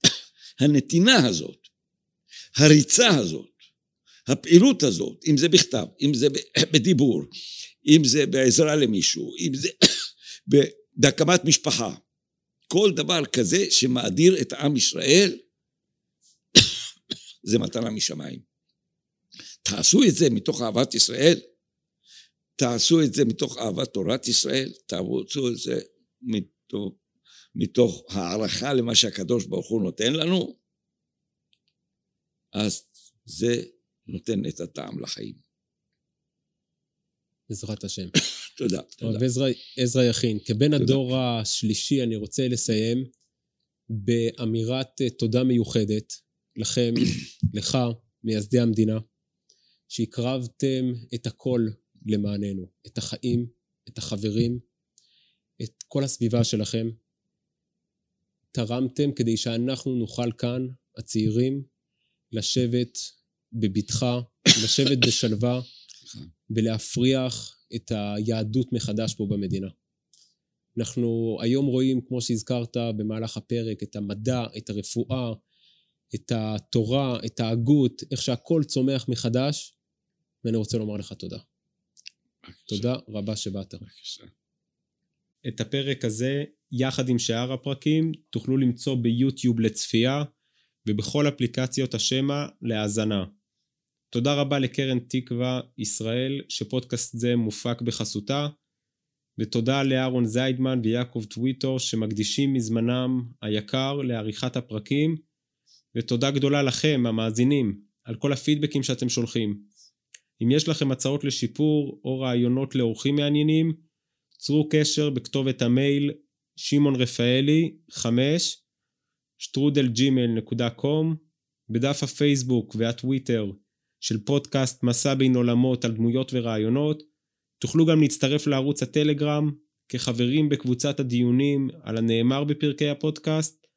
(coughs) הנתינה הזאת, הריצה הזאת, הפעילות הזאת, אם זה בכתב, אם זה (coughs) בדיבור, אם זה בעזרה למישהו, אם זה (coughs) בהקמת משפחה, כל דבר כזה שמאדיר את עם ישראל, זה מתנה משמיים. תעשו את זה מתוך אהבת ישראל, תעשו את זה מתוך אהבת תורת ישראל, תעשו את זה מתוך, מתוך הערכה למה שהקדוש ברוך הוא נותן לנו, אז זה נותן את הטעם לחיים. בעזרת השם. תודה. הרב עזרא, עזרא יכין, כבן תודה. הדור השלישי אני רוצה לסיים באמירת אה, תודה מיוחדת לכם, (coughs) לך, מייסדי המדינה, שהקרבתם את הכל למעננו, את החיים, את החברים, את כל הסביבה שלכם. תרמתם כדי שאנחנו נוכל כאן, הצעירים, לשבת בבטחה, לשבת (coughs) בשלווה ולהפריח את היהדות מחדש פה במדינה. אנחנו היום רואים, כמו שהזכרת במהלך הפרק, את המדע, את הרפואה, את התורה, את ההגות, איך שהכל צומח מחדש, ואני רוצה לומר לך תודה. תודה רבה שבאת. בבקשה. את הפרק הזה, יחד עם שאר הפרקים, תוכלו למצוא ביוטיוב לצפייה ובכל אפליקציות השמע להאזנה. תודה רבה לקרן תקווה ישראל, שפודקאסט זה מופק בחסותה, ותודה לאהרון זיידמן ויעקב טוויטור שמקדישים מזמנם היקר לעריכת הפרקים, ותודה גדולה לכם, המאזינים, על כל הפידבקים שאתם שולחים. אם יש לכם הצעות לשיפור או רעיונות לאורחים מעניינים, צרו קשר בכתובת המייל שמעון רפאלי 5 שטרודלג'ימל.קום בדף הפייסבוק והטוויטר של פודקאסט מסע בין עולמות על דמויות ורעיונות תוכלו גם להצטרף לערוץ הטלגרם כחברים בקבוצת הדיונים על הנאמר בפרקי הפודקאסט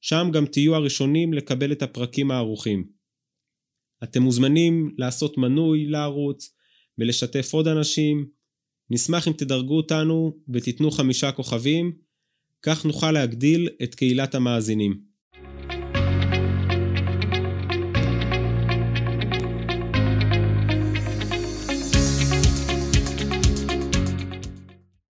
שם גם תהיו הראשונים לקבל את הפרקים הערוכים. אתם מוזמנים לעשות מנוי לערוץ ולשתף עוד אנשים. נשמח אם תדרגו אותנו ותיתנו חמישה כוכבים, כך נוכל להגדיל את קהילת המאזינים.